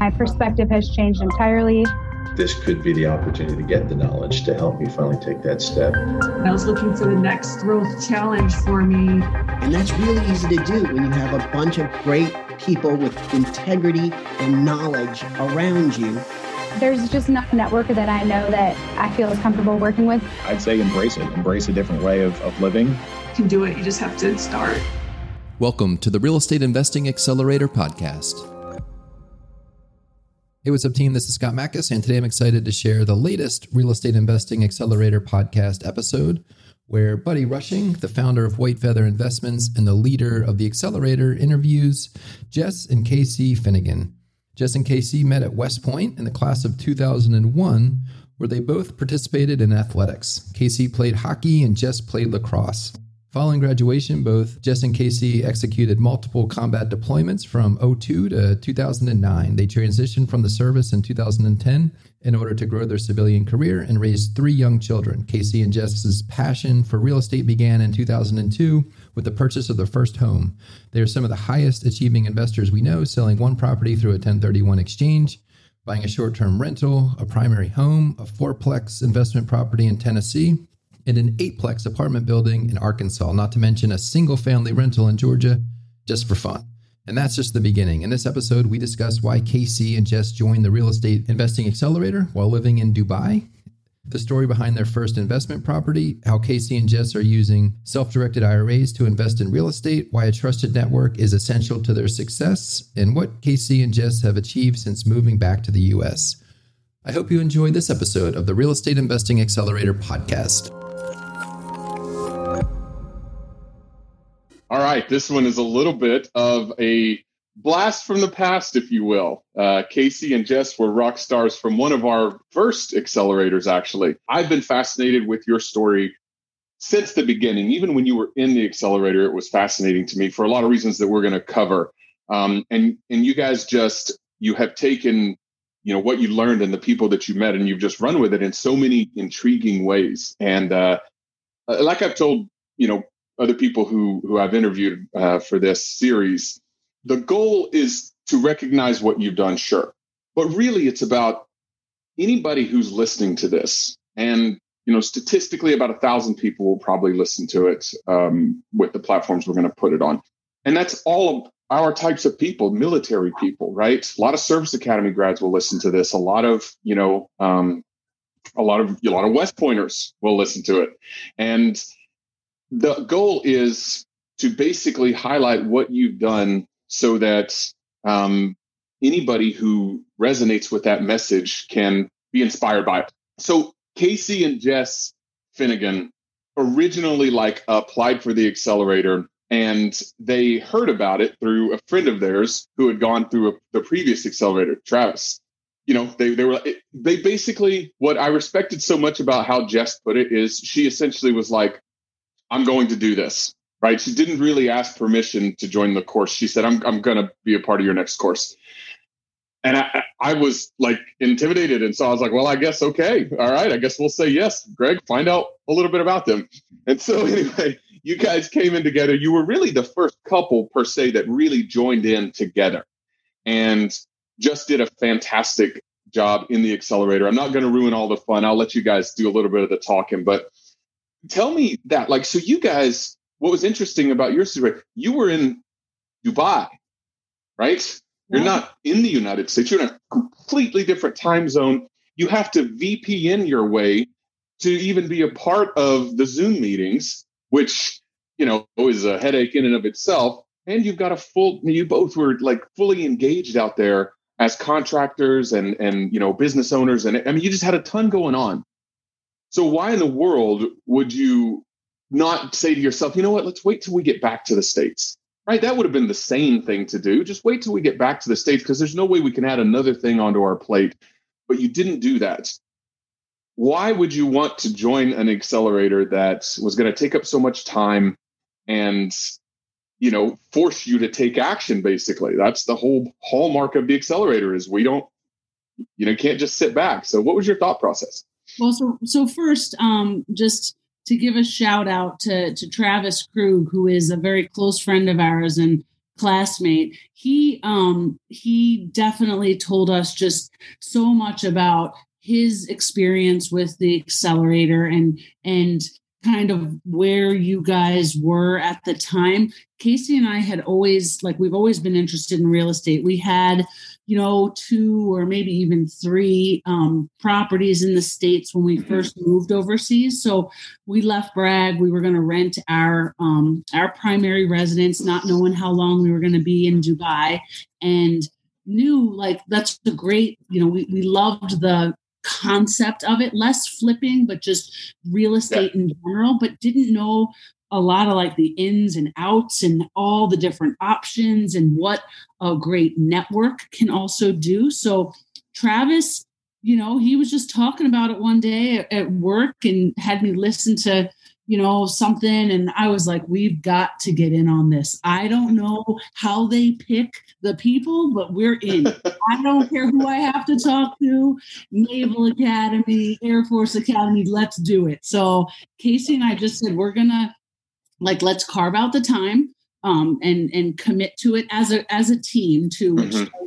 My perspective has changed entirely. This could be the opportunity to get the knowledge to help me finally take that step. I was looking for the next growth challenge for me. And that's really easy to do when you have a bunch of great people with integrity and knowledge around you. There's just not a network that I know that I feel is comfortable working with. I'd say embrace it, embrace a different way of, of living. You can do it, you just have to start. Welcome to the Real Estate Investing Accelerator Podcast. Hey, what's up, team? This is Scott Mackes, and today I'm excited to share the latest Real Estate Investing Accelerator podcast episode where Buddy Rushing, the founder of White Feather Investments and the leader of the accelerator, interviews Jess and KC Finnegan. Jess and KC met at West Point in the class of 2001, where they both participated in athletics. KC played hockey and Jess played lacrosse. Following graduation, both Jess and KC executed multiple combat deployments from 02 to 2009. They transitioned from the service in 2010 in order to grow their civilian career and raise three young children. KC and Jess's passion for real estate began in 2002 with the purchase of their first home. They are some of the highest achieving investors we know, selling one property through a 1031 exchange, buying a short term rental, a primary home, a fourplex investment property in Tennessee, in an eightplex apartment building in Arkansas, not to mention a single family rental in Georgia just for fun. And that's just the beginning. In this episode, we discuss why KC and Jess joined the Real Estate Investing Accelerator while living in Dubai, the story behind their first investment property, how KC and Jess are using self directed IRAs to invest in real estate, why a trusted network is essential to their success, and what KC and Jess have achieved since moving back to the US. I hope you enjoy this episode of the Real Estate Investing Accelerator podcast. All right, this one is a little bit of a blast from the past, if you will. Uh, KC and Jess were rock stars from one of our first accelerators, actually. I've been fascinated with your story since the beginning. Even when you were in the accelerator, it was fascinating to me for a lot of reasons that we're going to cover. Um, and and you guys just you have taken you know what you learned and the people that you met, and you've just run with it in so many intriguing ways. And uh, like I've told you know other people who who I've interviewed uh, for this series, the goal is to recognize what you've done, sure, but really it's about anybody who's listening to this, and you know, statistically, about a thousand people will probably listen to it um, with the platforms we're going to put it on, and that's all of our types of people, military people, right? A lot of service academy grads will listen to this. A lot of you know, um, a lot of a lot of West Pointers will listen to it, and the goal is to basically highlight what you've done so that um, anybody who resonates with that message can be inspired by it. So KC and Jess Finnegan originally like applied for the accelerator and they heard about it through a friend of theirs who had gone through a, the previous accelerator, Travis. You know, they they were they basically what I respected so much about how Jess put it is she essentially was like, I'm going to do this. Right. She didn't really ask permission to join the course. She said, I'm, I'm going to be a part of your next course. And I, I was like intimidated. And so I was like, well, I guess, okay. All right. I guess we'll say yes. Greg, find out a little bit about them. And so, anyway, you guys came in together. You were really the first couple, per se, that really joined in together and just did a fantastic job in the accelerator. I'm not going to ruin all the fun. I'll let you guys do a little bit of the talking, but tell me that like so you guys what was interesting about your story you were in dubai right? You're not in the united states you're in a completely different time zone. You have to vpn your way to even be a part of the zoom meetings which you know is a headache in and of itself. And you've got a full you both were like fully engaged out there as contractors and and you know business owners. And i mean you just had a ton going on so why in the world would you not say to yourself, you know what, let's wait till we get back to the States? Right? That would have been the sane thing to do. Just wait till we get back to the States because there's no way we can add another thing onto our plate. But you didn't do that. Why would you want to join an accelerator that was going to take up so much time and you know force you to take action basically that's the whole hallmark of the accelerator is we don't you know can't just sit back so what was your thought process well, so so first, um, just to give a shout out to to Travis Krug, who is a very close friend of ours and classmate. He um he definitely told us just so much about his experience with the accelerator and and kind of where you guys were at the time. KC and i had always like we've always been interested in real estate. We had you know two or maybe even three um, properties in the states when we first moved overseas. So we left bragg. We were going to rent our um, our primary residence not knowing how long we were going to be in dubai. And knew like that's the great you know we, we loved the concept of it, less flipping, but just real estate yeah. in general, but didn't know a lot of like the ins and outs and all the different options and what a great network can also do. So, Travis, you know, he was just talking about it one day at work and had me listen to you know, something. And I was like, we've got to get in on this. I don't know how they pick the people, but we're in. I don't care who I have to talk to Naval Academy, Air Force Academy, let's do it. So KC and I just said, we're going to like, let's carve out the time um, and, and commit to it as a, as a team too, which mm-hmm.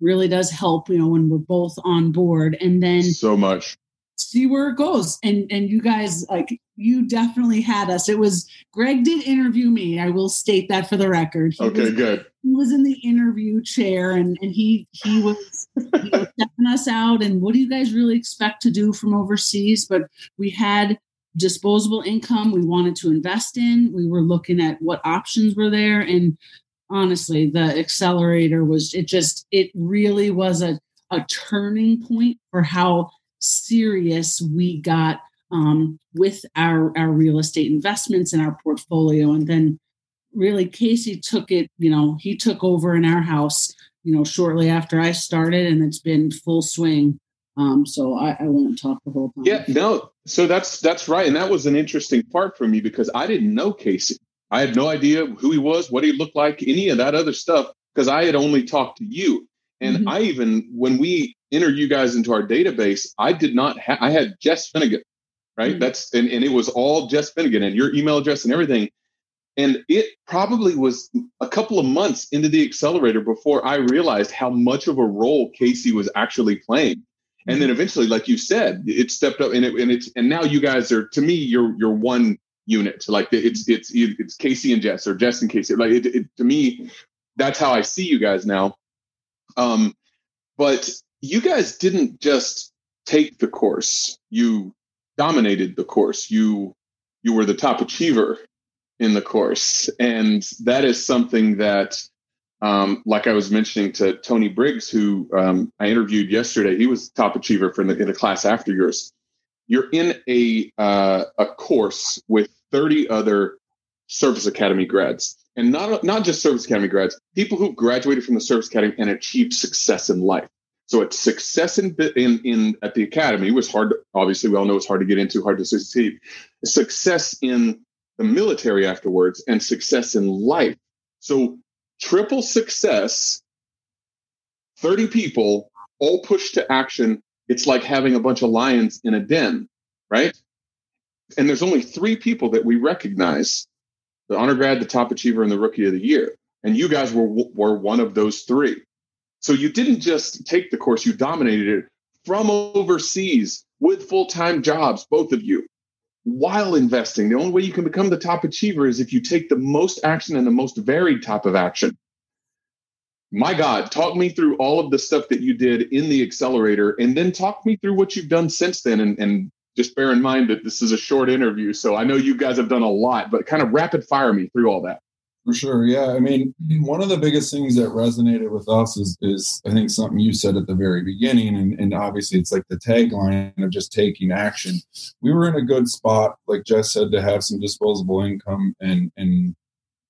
really does help, you know, when we're both on board. And then so much see where it goes. And and you guys like you definitely had us. It was Greg did interview me. I will state that for the record. He okay, was, good. He was in the interview chair and and he he was you know, stepping us out and what do you guys really expect to do from overseas? But we had disposable income we wanted to invest in. We were looking at what options were there. And honestly the accelerator was it just it really was a a turning point for how serious we got um, with our our real estate investments and our portfolio. And then really KC took it you know he took over in our house you know shortly after i started and it's been full swing. Um, so I, I won't talk the whole time. Yeah no so that's that's right and that was an interesting part for me because i didn't know KC i had no idea who he was what he looked like any of that other stuff because i had only talked to you and mm-hmm. i even when we enter you guys into our database, I did not have, I had Jess Finnegan, right? Mm-hmm. That's, and, and it was all Jess Finnegan and your email address and everything. And it probably was a couple of months into the accelerator before I realized how much of a role KC was actually playing. And then eventually, like you said, it stepped up and it, and it's, and now you guys are, to me, you're, you're one unit. Like it's, it's, it's KC and Jess or Jess and KC. Like it, it, to me, that's how I see you guys now. Um, but you guys didn't just take the course you dominated the course you you were the top achiever in the course and that is something that um, like i was mentioning to tony briggs who um, i interviewed yesterday he was top achiever for the, in the class after yours you're in a uh, a course with 30 other service academy grads and not not just service academy grads people who graduated from the service academy and achieved success in life so it's success in, in, in at the academy was hard. Obviously, we all know it's hard to get into, hard to succeed. Success in the military afterwards, and success in life. So triple success. Thirty people all pushed to action. It's like having a bunch of lions in a den, right? And there's only three people that we recognize: the honor grad, the top achiever, and the rookie of the year. And you guys were were one of those three. So you didn't just take the course, you dominated it from overseas with full time jobs, both of you, while investing. The only way you can become the top achiever is if you take the most action and the most varied type of action. My God, talk me through all of the stuff that you did in the accelerator and then talk me through what you've done since then. And, and just bear in mind that this is a short interview. So I know you guys have done a lot, but kind of rapid fire me through all that. For sure. Yeah. I mean, one of the biggest things that resonated with us is, is I think something you said at the very beginning. And, and obviously, it's like the tagline of just taking action. We were in a good spot, like Jess said, to have some disposable income. And, and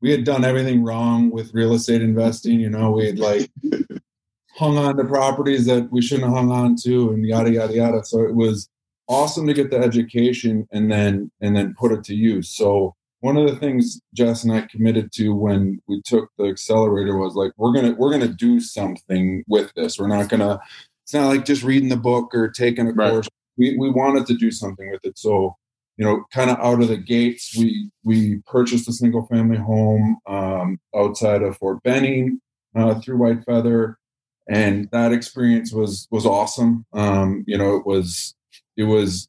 we had done everything wrong with real estate investing. You know, we had like hung on to properties that we shouldn't have hung on to and yada, yada, yada. So it was awesome to get the education and then, and then put it to use. So, one of the things Jess and I committed to when we took the accelerator was like we're gonna we're gonna do something with this. We're not gonna. It's not like just reading the book or taking a right. course. We we wanted to do something with it. So you know, kind of out of the gates, we we purchased a single family home um, outside of Fort Benning uh, through White Feather, and that experience was was awesome. Um, you know, it was it was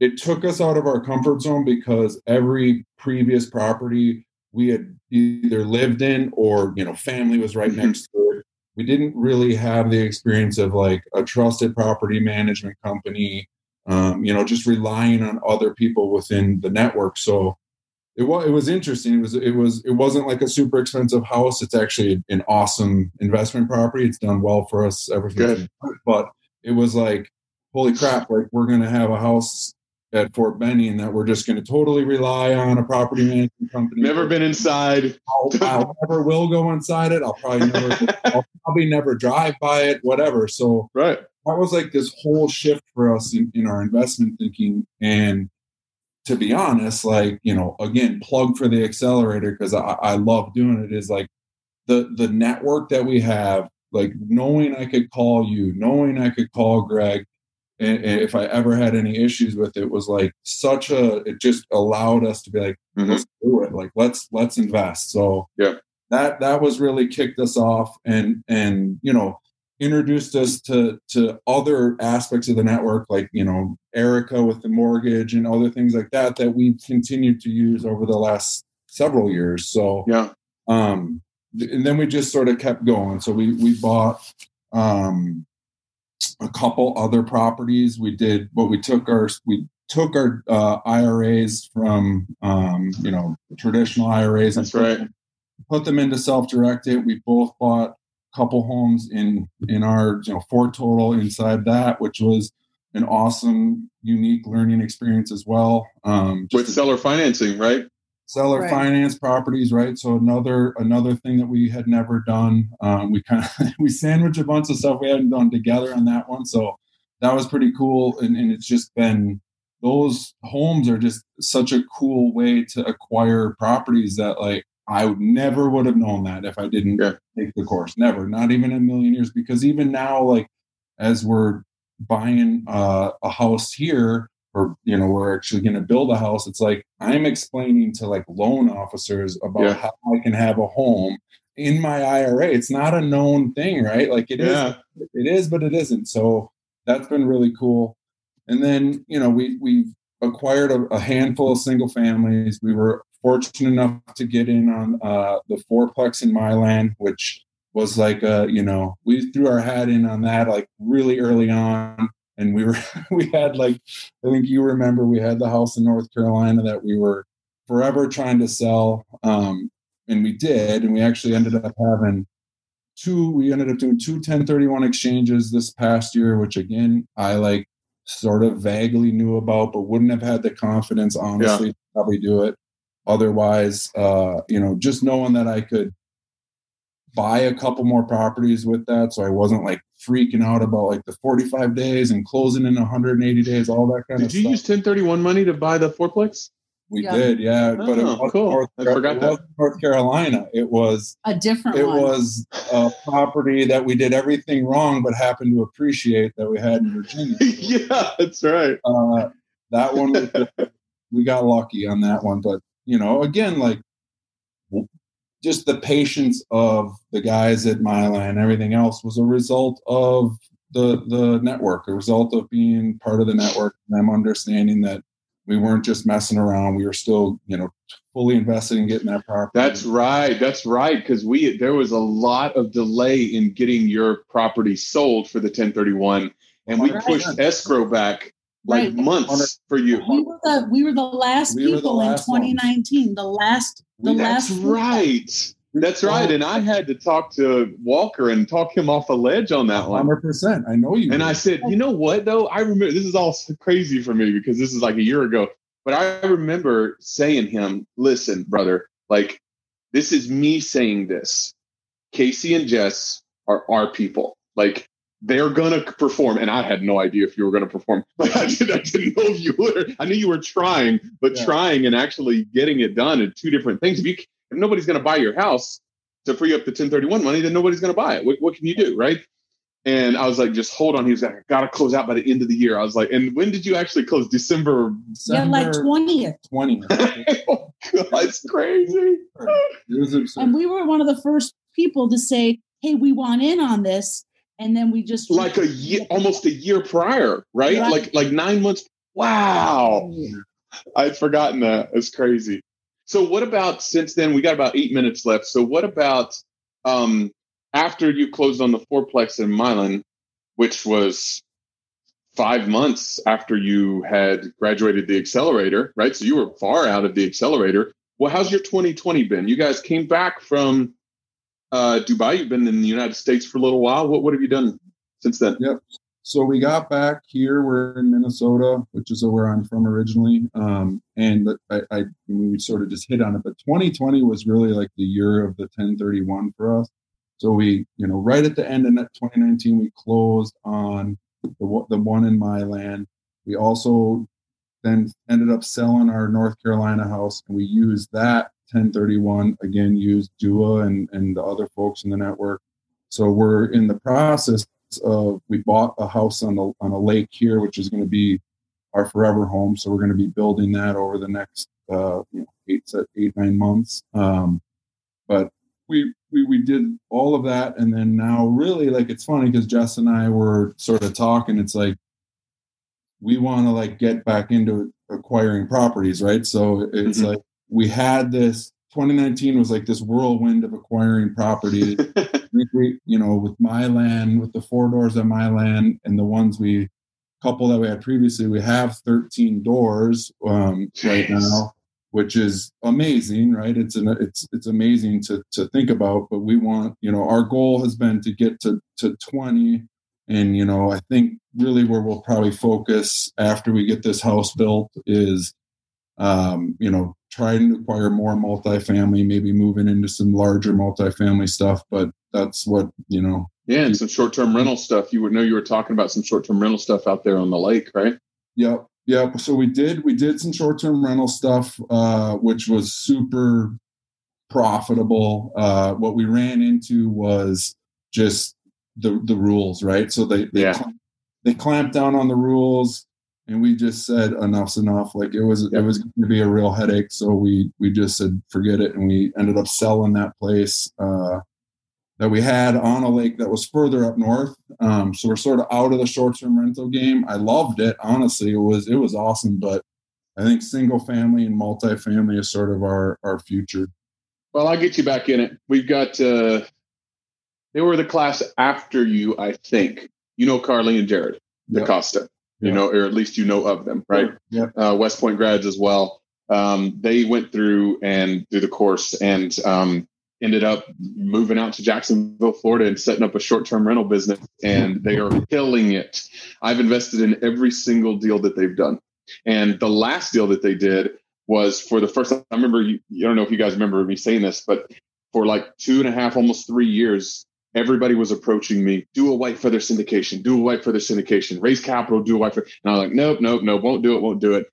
it took us out of our comfort zone because every previous property we had either lived in or you know family was right Mm-hmm. next to it we didn't really have the experience of like a trusted property management company um, you know just relying on other people within the network so it was it was interesting it was it was it wasn't like a super expensive house it's actually an awesome investment property it's done well for us ever since Good. we bought it. but it was like holy crap like we're going to have a house at Fort Benning that we're just going to totally rely on a property management company. Never been inside. I'll, I'll never will go inside it. I'll probably never. I'll probably never drive by it. Whatever. So Right. that was like this whole shift for us in, in our investment thinking. And to be honest, like you know, again, plug for the accelerator because I, I love doing it. Is like the the network that we have. Like knowing I could call you, knowing I could call Greg, and, and if I ever had any issues with it, was like such a. It just allowed us to be like, Mhm. let's do it. Like let's let's invest. So Yeah. that that was really kicked us off, and and you know introduced us to to other aspects of the network, like you know Erica with the mortgage and other things like that that we've continued to use over the last several years. So Yeah. um and then we just sort of kept going so we we bought um a couple other properties we did what we took our we took our uh, iras from um you know traditional iras That's put right. them- put them into self-directed we both bought a couple homes in in our you know four total inside that which was an awesome unique learning experience as well um With seller financing, right? Seller Right. finance properties right? So another another thing that we had never done um, we kind of we sandwich a bunch of stuff we hadn't done together on that one. So that was pretty cool. And, and it's just been those homes are just such a cool way to acquire properties that like i would never would have known that if i didn't Yeah. take the course. Never not even a million years. Because even now like as we're buying uh, a house here or you know we're actually going to build a house it's like i'm explaining to like loan officers about Yeah. how i can have a home in my ira it's not a known thing right? Like it is, Yeah. it is but it isn't. So that's been really cool. And then you know we we've acquired a, a handful of single families. We were fortunate enough to get in on uh, the fourplex in Milan, which was like uh you know we threw our hat in on that like really early on and we were we had like i think you remember we had the house in north carolina that we were forever trying to sell um and we did and we actually ended up having two we ended up doing two 1031 exchanges this past year which again i like sort of vaguely knew about but wouldn't have had the confidence honestly to probably do it. Otherwise uh you know just knowing that i could buy a couple more properties with that so i wasn't like freaking out about like the 45 days and closing in 180 days all that kind Did of stuff. Did you stuff use 1031 money to buy the fourplex? we Yeah. did yeah but it Oh, wasn't cool. North, I forgot it that. wasn't north carolina it was A different it one. was a property that we did everything wrong but happened to appreciate that we had in virginia yeah, that's right. uh, that one was, we got lucky on that one but you know again like w- just the patience of the guys at Milan and everything else was a result of the the network a result of being part of the network and them understanding that we weren't just messing around we were still you know fully invested in getting that property That's right. That's right. Because we there was a lot of delay in getting your property sold for the 1031, and we Right. pushed escrow back like Right. months for you. we were the we were the last We were the people last in 2019. The last the That's last right. That's right. And I had to talk to Walker and talk him off a ledge on that one. 100% i know you And. I said, you know what though? I remember this is all crazy for me because this is like a year ago. But I remember saying him, listen, brother, like this is me saying this. KC and Jess are our people. Like they're gonna perform, and I had no idea if you were gonna perform. Like I, did, I didn't know if you were. I knew you were trying, but Yeah. trying and actually getting it done are two different things. If you if nobody's gonna buy your house to free up the 1031 money, then nobody's gonna buy it. What, what can you do, right? And I was like, just hold on. He was like, I gotta close out by the end of the year. I was like, and when did you actually close? December. Yeah, like twentieth. Twentieth. oh God, it's crazy. It was absurd. And we were one of the first people to say, "Hey, we want in on this," and then we just like a year, almost a year prior, right? Right. Like like nine months. Wow, I'd forgotten that. It's crazy. So what about since then? We got about eight minutes left. So what about um after you closed on the fourplex in Milan, which was five months after you had graduated the accelerator, right? So you were far out of the accelerator. Well, how's your 2020 been? You guys came back from uh, Dubai. You've been in the United States for a little while. What what have you done since then? Yep. So we got back here. We're in Minnesota, which is where I'm from originally. Um, and I, I we sort of just hit on it, but 2020 was really like the year of the 1031 for us. So we, you know, right at the end of 2019, we closed on the the one in Milan. We also then ended up selling our North Carolina house, and we used that 1031 again. use Dua and and the other folks in the network. So we're in the process of we bought a house on a on a lake here, which is going to be our forever home. So we're going to be building that over the next uh, you know eight eight nine months. Um, but we we we did all of that, and then now really like it's funny because Jess and I were sort of talking. It's like we want to like get back into acquiring properties, right? So it's Mhm. like we had this 2019 was like this whirlwind of acquiring we, we, you know, with Milan, with the four doors at Milan, and the ones we couple that we had previously, we have 13 doors um, right now, which is amazing, right? It's an it's it's amazing to to think about. But we want, you know, our goal has been to get to to 20, and you know, I think really where we'll probably focus after we get this house built is um, you know, trying to acquire more multifamily, maybe moving into some larger multifamily stuff. But that's what, you know, Yeah, and some short term rental stuff. You would know you were talking about some short term rental stuff out there on the lake, right? Yep. Yep. So we did we did some short term rental stuff, uh, which was super profitable. Uh, what we ran into was just the the rules, right? So they they Yeah. clamp- they clamped down on the rules, and we just said enough's enough. Like it was it was going to be a real headache, so we we just said forget it, and we ended up selling that place. Uh, that we had on a lake that was further up north. Um, so we're sort of out of the short-term rental game. I loved it. Honestly, it was it was awesome. But I think single family and multifamily is sort of our our future. Well, I'll get you back in it. We've got uh they were the class after you, I think. You know Carly and Jared Yep. DaCosta. You Yep. know, or at least you know of them, right? Yep. Uh West Point grads as well. Um, they went through and through the course and um ended up moving out to Jacksonville, Florida and setting up a short-term rental business and they are killing it. I've invested in every single deal that they've done. And the last deal that they did was for the first time. I remember you, I don't know if you guys remember me saying this, but for like two and a half, almost three years, everybody was approaching me, do a white feather syndication, do a white feather syndication, raise capital, do a white feather. And I was like, nope, nope, nope, won't do it, won't do it.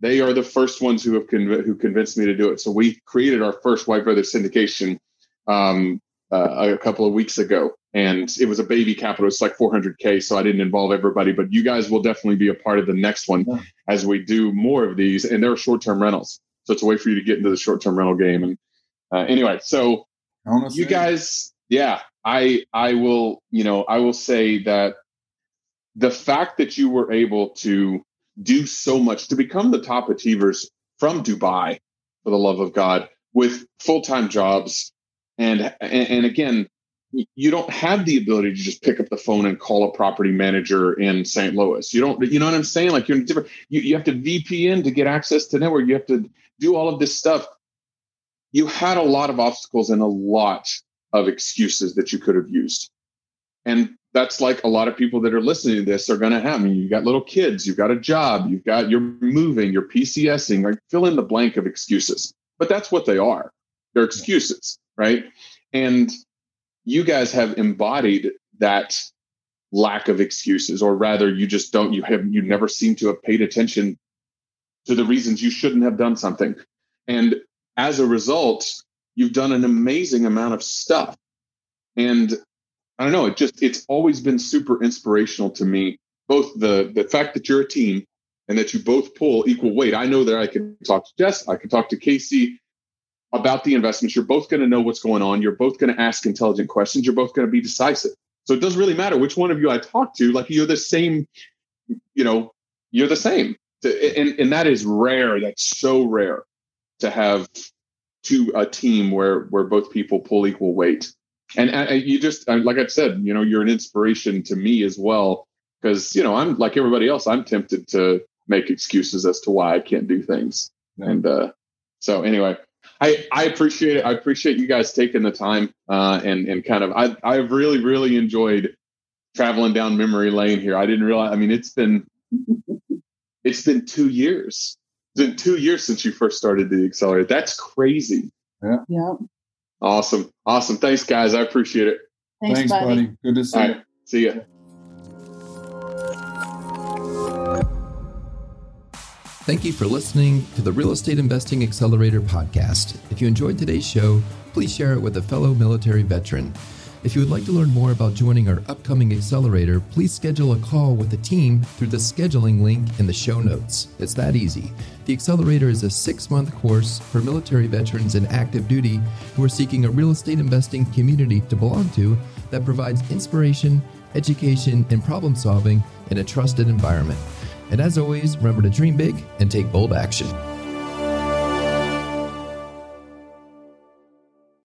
They are the first ones who have conv- who convinced me to do it. So we created our first white feather syndication um, uh, a couple of weeks ago, and it was a baby capital. It's like 400k, so I didn't involve everybody, but you guys will definitely be a part of the next one Yeah. as we do more of these. And they're short-term rentals, so it's a way for you to get into the short-term rental game. And uh, anyway, so you guys yeah i i will you know i will say that the fact that you were able to do so much to become the top achievers from dubai for the love of god with full-time jobs and and, and again you don't have the ability to just pick up the phone and call a property manager in St. Louis. You don't, you know what I'm saying? Like you're different, you, you have to VPN to get access to network. You have to do all of this stuff. You had a lot of obstacles and a lot of excuses that you could have used. And that's like a lot of people that are listening to this are going to have. I mean, you got little kids, you've got a job, you've got, you're moving, you're PCSing, like fill in the blank of excuses. But that's what they are. They're excuses, right? And you guys have embodied that lack of excuses, or rather, you just don't, you have, you never seem to have paid attention to the reasons you shouldn't have done something. And as a result, you've done an amazing amount of stuff. And I don't know. It just it's always been super inspirational to me. Both the the fact that you're a team and that you both pull equal weight. I know that I can talk to Jess, I can talk to KC about the investments. You're both going to know what's going on. You're both going to ask intelligent questions. You're both going to be decisive. So it doesn't really matter which one of you I talk to. Like you're the same. You know, you're the same, and and that is rare. That's so rare to have to a team where where both people pull equal weight. And, you just like i said you know you're an inspiration to me as well because you know i'm like everybody else i'm tempted to make excuses as to why i can't do things. And uh so anyway i i appreciate it. I appreciate you guys taking the time uh and and kind of i i've really really enjoyed traveling down memory lane here. I didn't realize i mean it's been it's been two years it's been two years since you first started the accelerator that's crazy yeah yeah Awesome. Awesome. Thanks, guys. I appreciate it. Thanks, Thanks buddy. buddy. Good to see All you. Right. See ya. Thank you for listening to the Real Estate Investing Accelerator podcast. If you enjoyed today's show, please share it with a fellow military veteran. If you would like to learn more about joining our upcoming accelerator, please schedule a call with the team through the scheduling link in the show notes. It's that easy. The accelerator is a six month course for military veterans and active duty who are seeking a real estate investing community to belong to that provides inspiration, education, and problem solving in a trusted environment. And as always, remember to dream big and take bold action.